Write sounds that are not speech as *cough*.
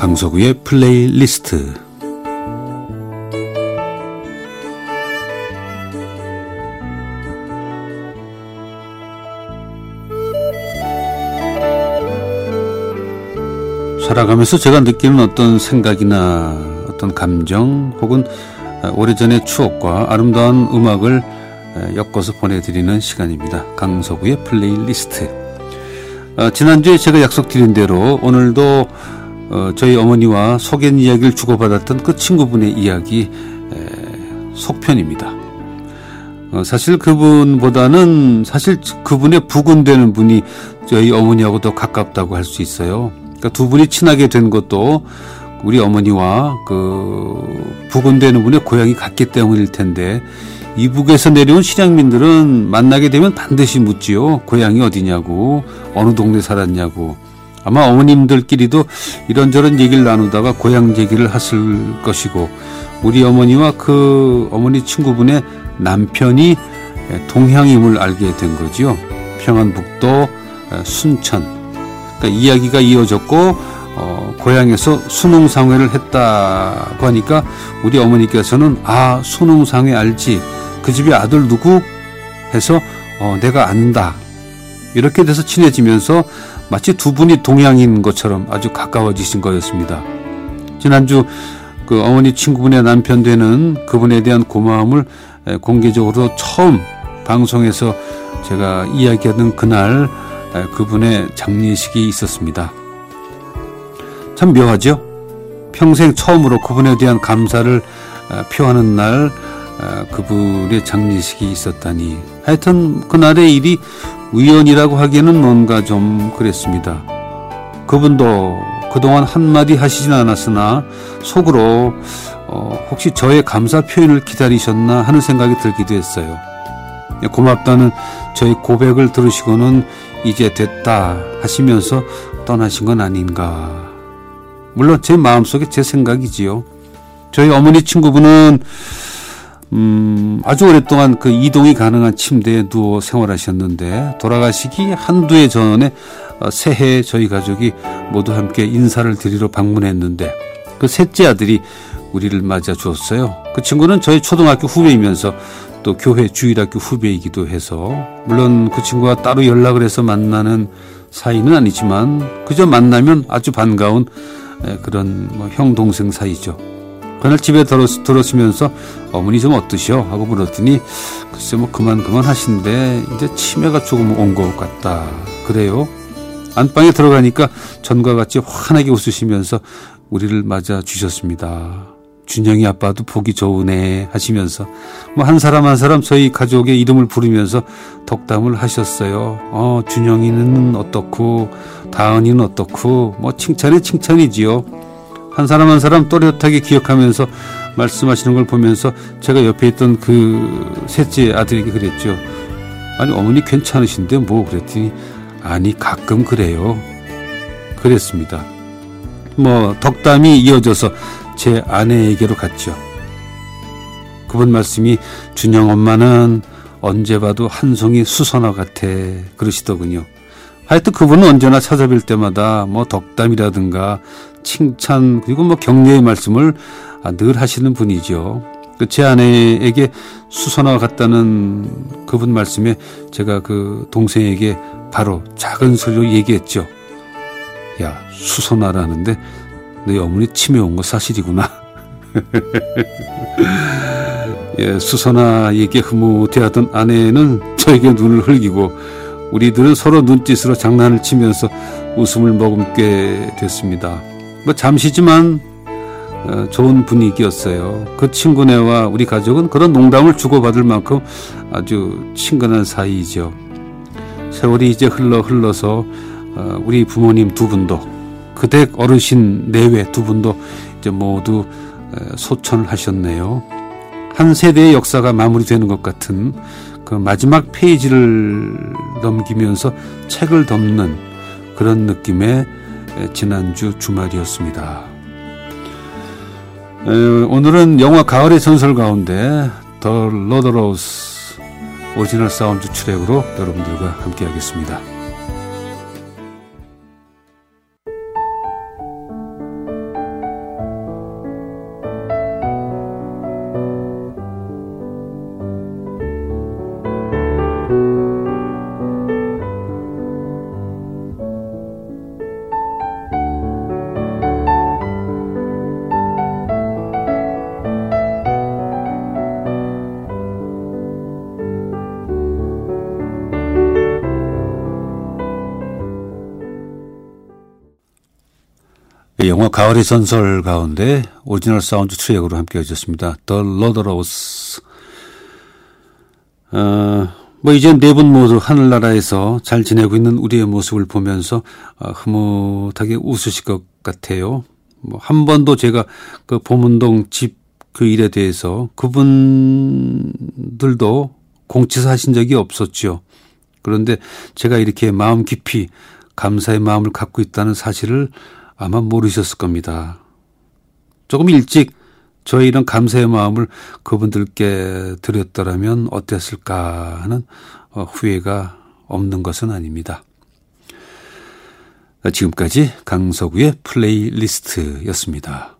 강서구의 플레이리스트 살아가면서 제가 느끼는 어떤 생각이나 어떤 감정 혹은 오래전의 추억과 아름다운 음악을 엮어서 보내드리는 시간입니다. 강서구의 플레이리스트. 어, 지난주에 제가 약속드린 대로 오늘도 어, 저희 어머니와 속엔 이야기를 주고받았던 그 친구분의 이야기 에, 속편입니다. 어, 사실 그분보다는 사실 그분의 부군되는 분이 저희 어머니하고 더 가깝다고 할 수 있어요. 그러니까 두 분이 친하게 된 것도 우리 어머니와 그 부군되는 분의 고향이 같기 때문일 텐데 이북에서 내려온 실향민들은 만나게 되면 반드시 묻지요. 고향이 어디냐고, 어느 동네 살았냐고. 아마 어머님들끼리도 이런저런 얘기를 나누다가 고향 얘기를 하실 것이고, 우리 어머니와 그 어머니 친구분의 남편이 동향임을 알게 된 거지요. 평안북도 순천. 그러니까 이야기가 이어졌고, 어, 고향에서 수능상회를 했다고 하니까 우리 어머니께서는 아, 수능상회 알지. 그 집의 아들 누구? 해서 어, 내가 안다. 이렇게 돼서 친해지면서 마치 두 분이 동양인 것처럼 아주 가까워지신 거였습니다. 지난주 그 어머니 친구분의 남편 되는 그분에 대한 고마움을 공개적으로 처음 방송에서 제가 이야기하던 그날 그분의 장례식이 있었습니다. 참 묘하죠? 평생 처음으로 그분에 대한 감사를 표하는 날 아, 그분의 장례식이 있었다니 하여튼 그날의 일이 우연이라고 하기에는 뭔가 좀 그랬습니다. 그분도 그동안 한마디 하시진 않았으나 속으로 어, 혹시 저의 감사 표현을 기다리셨나 하는 생각이 들기도 했어요. 고맙다는 저의 고백을 들으시고는 이제 됐다 하시면서 떠나신 건 아닌가. 물론 제 마음속에 제 생각이지요. 저희 어머니 친구분은 음, 아주 오랫동안 그 이동이 가능한 침대에 누워 생활하셨는데 돌아가시기 한두 해 전에 어, 새해 저희 가족이 모두 함께 인사를 드리러 방문했는데 그 셋째 아들이 우리를 맞아 주었어요. 그 친구는 저희 초등학교 후배이면서 또 교회 주일학교 후배이기도 해서 물론 그 친구와 따로 연락을 해서 만나는 사이는 아니지만 그저 만나면 아주 반가운 그런 뭐 형 동생 사이죠. 그날 집에 들었, 들었으면서 어머니 좀 어떠시오? 하고 물었더니 글쎄 뭐 그만 그만 하신데 이제 치매가 조금 온 것 같다. 그래요? 안방에 들어가니까 전과 같이 환하게 웃으시면서 우리를 맞아 주셨습니다. 준영이 아빠도 보기 좋으네 하시면서 뭐 한 사람 한 사람 저희 가족의 이름을 부르면서 덕담을 하셨어요. 어 준영이는 어떻고 다은이는 어떻고 뭐 칭찬에 칭찬이지요. 한 사람 한 사람 또렷하게 기억하면서 말씀하시는 걸 보면서 제가 옆에 있던 그 셋째 아들에게 그랬죠. 아니 어머니 괜찮으신데 뭐 그랬더니 아니 가끔 그래요. 그랬습니다. 뭐 덕담이 이어져서 제 아내에게로 갔죠. 그분 말씀이 준영 엄마는 언제 봐도 한 송이 수선화 같아 그러시더군요. 하여튼 그분은 언제나 찾아뵐 때마다 뭐 덕담이라든가 칭찬 그리고 뭐 격려의 말씀을 아, 늘 하시는 분이죠. 그제 아내에게 수선화 같다는 그분 말씀에 제가 그 동생에게 바로 작은 소리로 얘기했죠. 야 수선화라는데 너희 어머니 치매 온 거 사실이구나. *laughs* 예, 수선화에게 흐뭇해하던 아내는 저에게 눈을 흘기고 우리들은 서로 눈짓으로 장난을 치면서 웃음을 머금게 됐습니다. 뭐 잠시지만 어, 좋은 분위기였어요. 그 친구네와 우리 가족은 그런 농담을 주고받을 만큼 아주 친근한 사이이죠. 세월이 이제 흘러 흘러서 어, 우리 부모님 두 분도 그댁 어르신 내외 두 분도 이제 모두 소천을 하셨네요. 한 세대의 역사가 마무리되는 것 같은 그 마지막 페이지를 넘기면서 책을 덮는 그런 느낌의 지난주 주말이었습니다. 오늘은 영화 가을의 전설 가운데 더 로더로스 오리지널 사운드 트랙으로 여러분들과 함께 하겠습니다. 예, 영화 가을의 전설 가운데 오리지널 사운드 트랙으로 함께 해주셨습니다. The Ludlows. 어, 뭐 이제 네 분 모두 하늘나라에서 잘 지내고 있는 우리의 모습을 보면서 어, 흐뭇하게 웃으실 것 같아요. 뭐 한 번도 제가 그 보문동 집 그 일에 대해서 그분들도 공치사 하신 적이 없었죠. 그런데 제가 이렇게 마음 깊이 감사의 마음을 갖고 있다는 사실을 아마 모르셨을 겁니다. 조금 일찍 저의 이런 감사의 마음을 그분들께 드렸더라면 어땠을까 하는 어, 후회가 없는 것은 아닙니다. 지금까지 강서구의 플레이리스트였습니다.